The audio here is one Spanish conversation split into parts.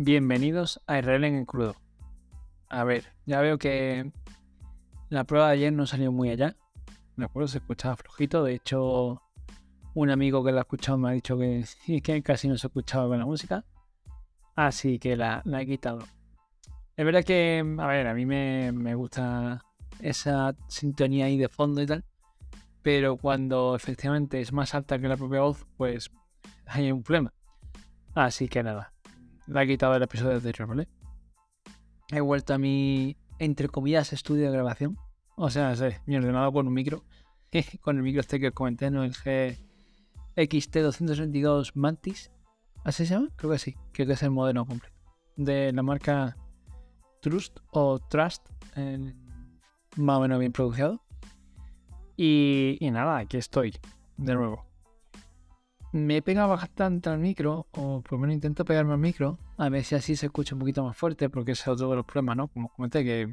Bienvenidos a Israel en el crudo. A ver, ya veo que la prueba de ayer no salió muy allá. De acuerdo, se escuchaba flojito. De hecho, un amigo que la ha escuchado me ha dicho que, que casi no se escuchaba con la música. Así que la, he quitado. Es verdad que, a ver, a mí me, me gusta esa sintonía ahí de fondo y tal. Pero cuando efectivamente es más alta que la propia voz, pues hay un problema. Así que nada, la he quitado el episodio anterior, ¿vale? He vuelto a mi, entre comillas, estudio de grabación. O sea, mi ordenador con un micro. con el micro este que os comenté, ¿no? El GXT222 Mantis. ¿Así se llama? Creo que sí. Creo que es el modelo completo. De la marca Trust o Trust. más o menos bien producido. Y, y nada, aquí estoy. De nuevo me he pegado bastante al micro, o por lo menos intento pegarme al micro, a ver si así se escucha un poquito más fuerte, porque ese es otro de los problemas, ¿no? Como comenté, que,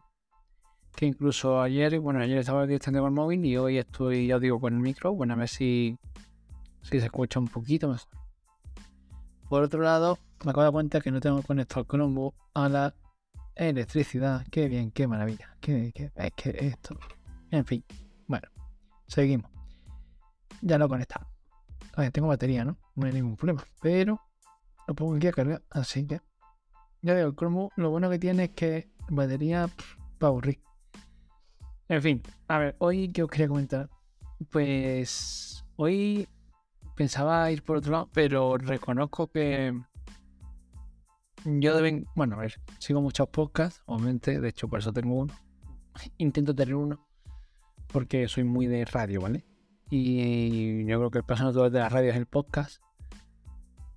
que incluso ayer, bueno, ayer estaba directamente con el móvil y hoy estoy, ya digo, con el micro, bueno, a ver si, si se escucha un poquito mejor. Por otro lado, me acabo de dar cuenta que no tengo conectado el Chromebook a la electricidad. Qué bien, qué maravilla. Qué, qué, es que esto. En fin, bueno, seguimos. Ya lo conectado. A ver, tengo batería, ¿no? No hay ningún problema. Pero lo pongo aquí a cargar. Así que. Ya veo, el Chromebook lo bueno que tiene es que batería para aburrir. En fin, a ver, hoy qué os quería comentar. Pues hoy pensaba ir por otro lado, pero reconozco que yo deben, bueno, a ver, sigo muchos podcasts, obviamente, de hecho por eso tengo uno. Intento tener uno porque soy muy de radio, ¿vale? Y yo creo que el natural de la radio es el podcast.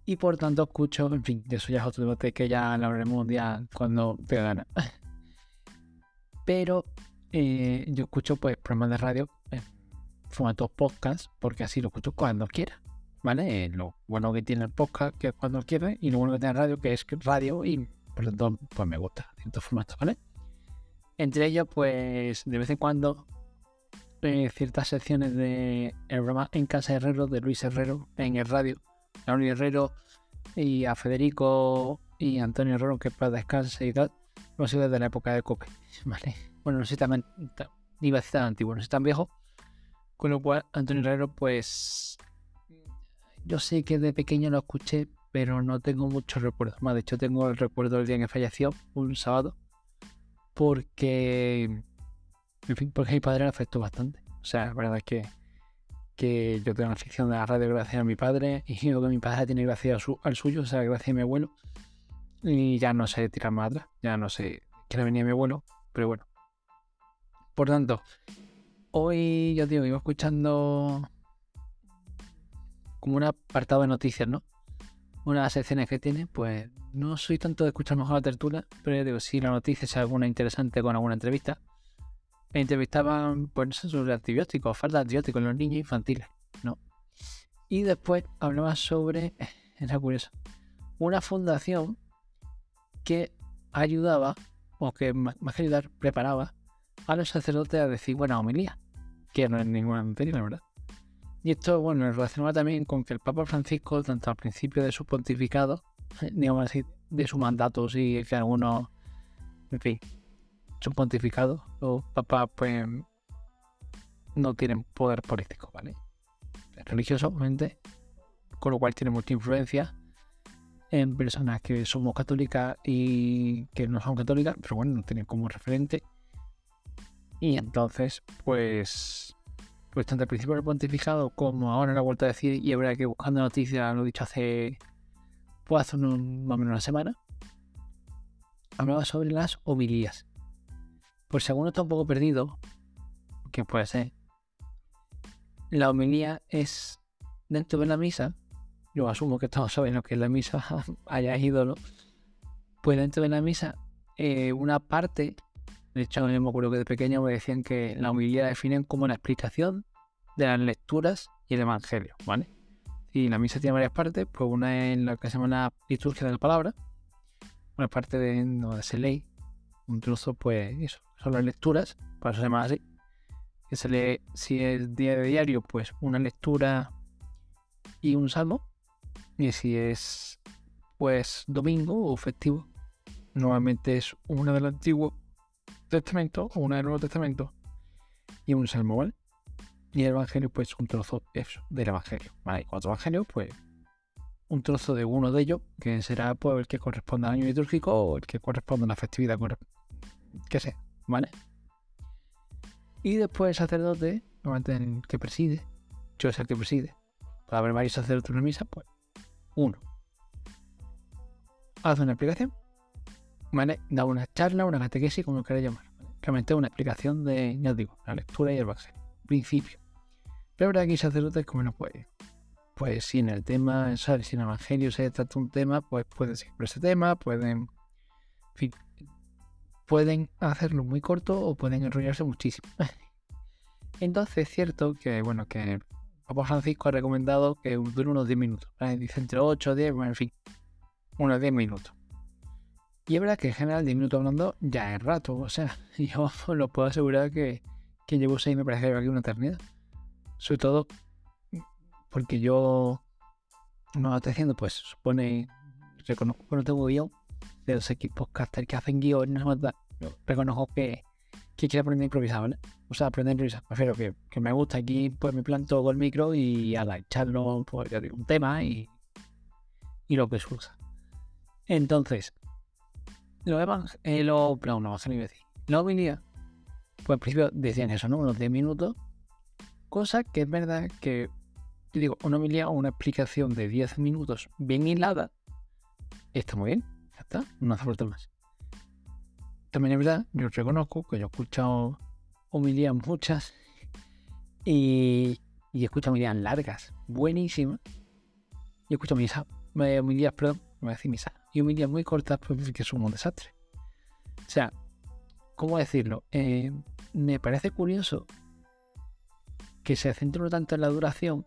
Y por tanto escucho, en fin, eso ya es otro debate que ya hablaremos un día cuando te gana. Pero eh, yo escucho pues programas de radio en formato podcast porque así lo escucho cuando quiera. ¿Vale? Eh, lo bueno que tiene el podcast que es cuando quiere y lo bueno que tiene radio que es radio y por tanto pues me gusta ciertos formatos, ¿vale? Entre ellos pues de vez en cuando eh, ciertas secciones de el programa En Casa Herrero de Luis Herrero en el radio. A Luis Herrero y a Federico y Antonio Herrero, que para descanse y tal, lo sido desde la época de Cope. Vale. Bueno, no sé tan, iba a decir tan antiguo, no sé tan viejo. Con lo cual, Antonio Herrero, pues. Yo sé que de pequeño lo escuché, pero no tengo muchos recuerdos. Más, de hecho, tengo el recuerdo del día en que falleció, un sábado, porque en fin, porque mi padre le afectó bastante. O sea, la verdad es que, que yo tengo una afición de la radio gracias a mi padre y yo que mi padre tiene gracias al suyo, o sea, gracias a mi abuelo. Y ya no sé tirar más atrás, ya no sé qué le venía a mi abuelo, pero bueno. Por tanto, hoy yo digo, iba escuchando como un apartado de noticias, ¿no? Unas secciones que tiene, pues no soy tanto de escuchar mejor la tertulia, pero digo, si la noticia es alguna interesante con alguna entrevista, entrevistaban pues, sobre antibióticos, falta de antibióticos en los niños infantiles, ¿no? Y después hablaba sobre, era curioso, una fundación que ayudaba, o que más que ayudar, preparaba a los sacerdotes a decir buena homilía, que no es ninguna materia, la verdad. Y esto, bueno, relacionaba también con que el Papa Francisco, tanto al principio de su pontificado, digamos así, de su mandato, sí, que algunos, en fin, son pontificados, los papas pues no tienen poder político, ¿vale? Religioso, obviamente, con lo cual tiene mucha influencia en personas que somos católicas y que no son católicas, pero bueno, no tienen como referente. Y entonces, pues, pues tanto al principio del pontificado como ahora la vuelta a decir, y habrá que buscando noticias, lo he dicho hace, pues hace más o menos una semana, hablaba sobre las homilías. Por si alguno está un poco perdido, que puede ser, la homilía es dentro de la misa, yo asumo que todos saben lo que es la misa, haya ídolo, pues dentro de la misa, eh, una parte, de hecho yo me acuerdo que de pequeño me decían que la homilía la definen como la explicación de las lecturas y el evangelio, ¿vale? Y la misa tiene varias partes, pues una es lo que se llama la liturgia de la palabra, una parte de, no, de ley, un trozo, pues eso, son las lecturas, para eso se llama así. Que se lee, si es día de diario, pues una lectura y un salmo. Y si es pues domingo o festivo, normalmente es una del Antiguo Testamento o una del Nuevo Testamento y un salmo, ¿vale? Y el Evangelio, pues un trozo del Evangelio. ¿vale? Cuatro Evangelios, pues un trozo de uno de ellos, que será pues, el que corresponda al año litúrgico o el que corresponda a la festividad, que sea, ¿vale? Y después el sacerdote, normalmente el que preside, yo es el que preside, para haber varios sacerdotes en una misa, pues uno. Hace una explicación, ¿vale? Da una charla, una catequesis, como lo queráis llamar. Realmente una explicación de, ya os digo, la lectura y el evangelio. Principio. Pero verdad que como no puede pues si en el tema, ¿sabes? Si en el Evangelio se trata un tema, pues pueden seguir ese tema, pueden, pueden hacerlo muy corto o pueden enrollarse muchísimo. Entonces es cierto que, bueno, que Papa Francisco ha recomendado que dure unos 10 minutos. Dice entre 8 o 10, bueno, en fin, unos 10 minutos. Y es verdad que en general 10 minutos hablando ya es rato, o sea, yo lo puedo asegurar que, que llevo 6 me parece aquí una eternidad. Sobre todo porque yo no estoy haciendo, pues supone, reconozco no tengo guion de los equipos caster que hacen guiones, reconozco que, que quiero aprender a improvisar, ¿vale? O sea, aprender a improvisar. Prefiero que, que me gusta aquí, pues me planto con el micro y a la echarlo, pues digo, un tema y, y lo que surja. Entonces, lo eh, lo, perdón, no, a decir. La homilía, pues al principio decían eso, ¿no? Unos 10 minutos. Cosa que es verdad que digo, una homilía o una explicación de 10 minutos bien hilada, está muy bien, no hace falta más. También es verdad, yo reconozco que yo he escuchado homilías muchas y, y he escuchado homilías largas, buenísimas. Y he escuchado misa, homilías, perdón, me voy a decir misa, y homilías muy cortas, pues que son un desastre. O sea, ¿cómo decirlo? Eh, me parece curioso que se centre tanto en la duración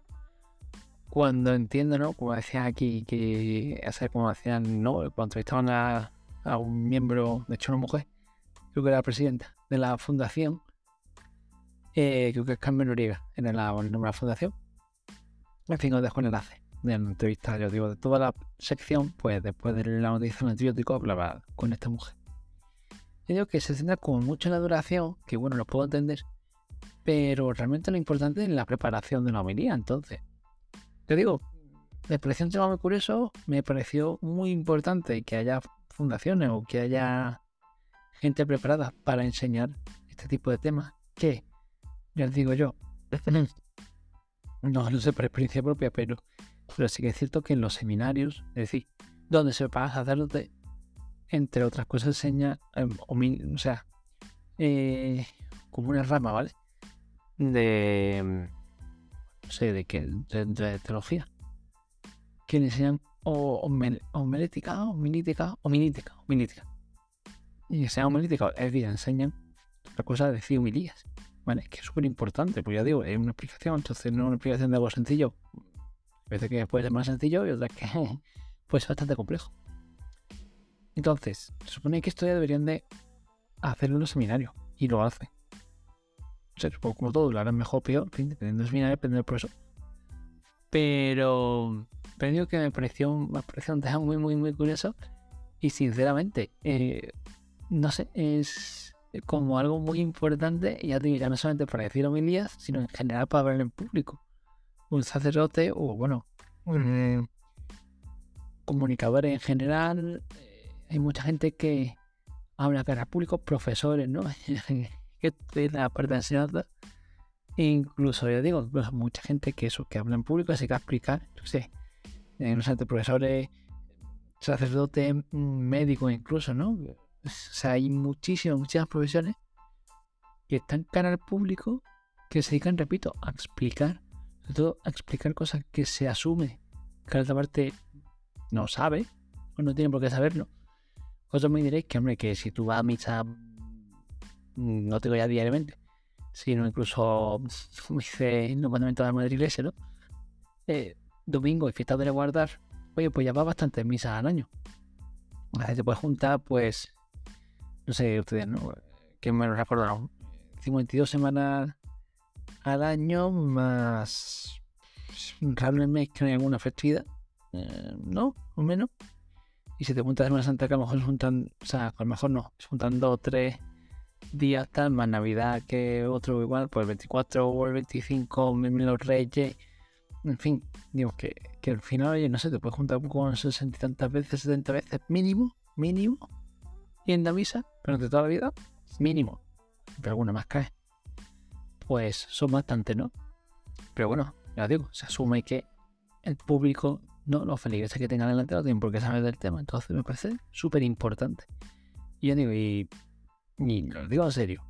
cuando entiendo, ¿no? Como decían aquí, que hacer como decían, ¿no? Cuando entrevistaban a, a, un miembro, de hecho una mujer, creo que era la presidenta de la fundación, eh, creo que es Carmen Noriega, era la, el nombre de la fundación. En fin, os dejo el enlace de la entrevista, yo digo, de toda la sección, pues después de la noticia del antibiótico, hablaba con esta mujer. Yo digo que se centra como mucho en la duración, que bueno, lo puedo entender, pero realmente lo importante es la preparación de la homilía, entonces te digo, me pareció un tema muy curioso, me pareció muy importante que haya fundaciones o que haya gente preparada para enseñar este tipo de temas, que, ya les digo yo, no lo sé por experiencia propia, pero, pero sí que es cierto que en los seminarios, es decir, donde se va a sacerdote, entre otras cosas enseña, em, o, sea, eh, como una rama, ¿vale? De sé de qué, de, teología, que le enseñan homilética, homilítica, homilítica, homilítica. Y que sea homilítica, es decir, enseñan la cosa de decir homilías. ¿Vale? Que es súper importante, pues ya digo, es una explicación, entonces no es una explicación de algo sencillo. A veces que puede ser más sencillo y otras que pues bastante complejo. Entonces, se supone que esto ya deberían de hacerlo en los seminarios, y lo hacen como todo, lo harán mejor o peor, dependiendo del seminario, dependiendo del profesor. Pero, pero digo que me pareció, me pareció un tema muy, muy, muy curioso. Y sinceramente, eh, no sé, es como algo muy importante, ya te ya no solamente para decir homilías, sino en general para hablar en público. Un sacerdote o, bueno, un comunicador en general. Eh, hay mucha gente que habla cara público, profesores, ¿no? que es la parte de enseñanza. Incluso, yo digo, mucha gente que eso, que habla en público, se que explicar, yo sé, no sé, profesores, sacerdotes, mm, médicos incluso, ¿no? O sea, hay muchísimas, muchísimas profesiones que están cara al público que se dedican, repito, a explicar, sobre todo a explicar cosas que se asume que la otra parte no sabe o no tiene por qué saberlo. Vosotros me diréis que, hombre, que si tú vas a misa no tengo ya diariamente, sino incluso, como dice el mandamiento de la Madre Iglesia, ¿no? Eh, domingo y fiesta de guardar, oye, pues ya va bastante misas al año. A veces se puede juntar, pues, no sé, ustedes, ¿no? Que me lo recordaron. 52 semanas al año más raro el mes que no hay alguna festividad, eh, ¿no? O menos. y si te juntas Semana Santa, que a lo mejor juntan, o sea, a lo mejor no, juntan dos tres días tal, más Navidad que otro igual, pues el 24 o el 25, los Reyes, en fin, digo que, que al final, no sé, te puedes juntar con 60 y tantas veces, 70 veces, mínimo, mínimo, y en la misa, pero de toda la vida, mínimo, pero alguna más cae. Pues son bastante, ¿no? Pero bueno, ya digo, se asume que el público, no los feligreses que tengan delante no tienen por qué saber del tema, entonces me parece súper importante. Y yo digo, y y lo digo en serio.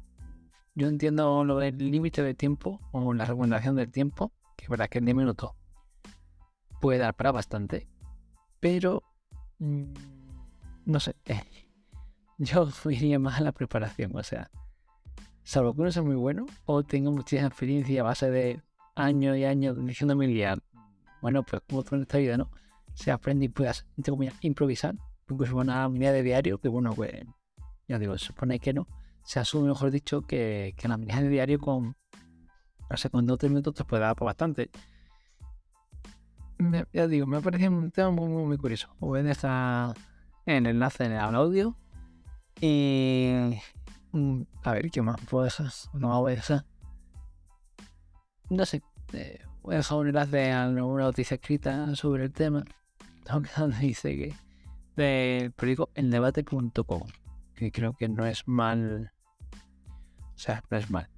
Yo entiendo lo del límite de tiempo o la recomendación del tiempo, que es verdad que en 10 minutos puede dar para bastante, pero mm, no sé, yo iría más a la preparación, o sea, salvo que uno sea muy bueno o tenga muchísima experiencia a base de años y años diciendo miliar, bueno, pues como todo en esta vida, ¿no? Se aprende y puedas, improvisar, incluso una unidad de diario, que bueno, pues ya digo, se supone que no, se asume, mejor dicho, que, que la mirada de diario con, sé, con dos o tres minutos te puede dar por bastante. ya digo, me ha parecido un tema muy, muy, curioso. Voy a dejar en el enlace en el audio. Y. Mm, a ver, ¿qué más puedo dejar? No voy a dejar. No sé. Eh, voy a dejar un enlace a una noticia escrita sobre el tema. Donde dice que. Del periódico eldebate.com creo que no es mal. O sea, no es mal.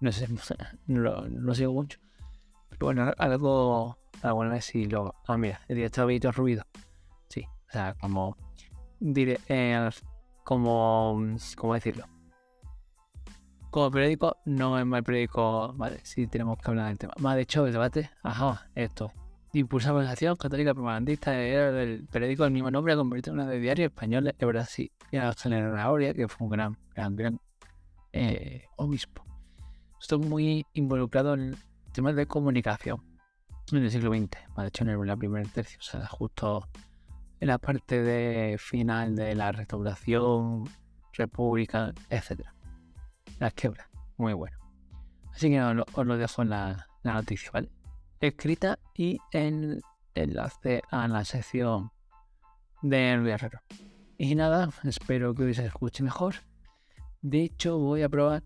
No sé, no lo, no sigo mucho. Pero bueno, algo. Alguna vez sí lo. Ah, mira, el director Víctor Ruido. Sí, o sea, como. Diré, eh, como. ¿Cómo decirlo? Como periódico, no es mal periódico. Vale, sí tenemos que hablar del tema. Más de hecho, el debate. Ajá, esto impulsa la organización católica propagandista era del periódico del mismo nombre, convertido en una de diario español de Brasil. Y a General que fue un gran, gran, gran eh, obispo. Estoy muy involucrado en temas de comunicación en el siglo XX, de hecho en la primera tercio, o sea, justo en la parte de final de la restauración, república, etc. Las quebras, muy bueno. Así que os lo, dejo en la noticia, ¿vale? Escrita y en enlace a la sección del Guerrero. Y nada, espero que hoy se escuche mejor. De hecho, voy a probar,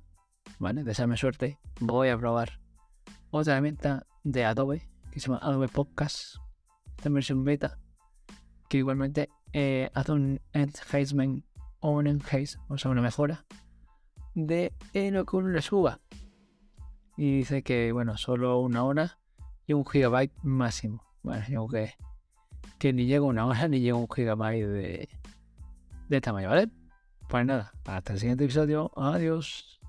¿vale? Deseame suerte. Voy a probar otra herramienta de Adobe que se llama Adobe Podcast. Esta versión beta que igualmente eh, hace un enhancement o un enhance, o sea, una mejora de lo que uno le suba. Y dice que, bueno, solo una hora y un gigabyte máximo. Bueno, yo que, que ni llega una hora ni llega un gigabyte de, de tamaño, ¿vale? Pues nada, hasta el siguiente episodio. Adiós.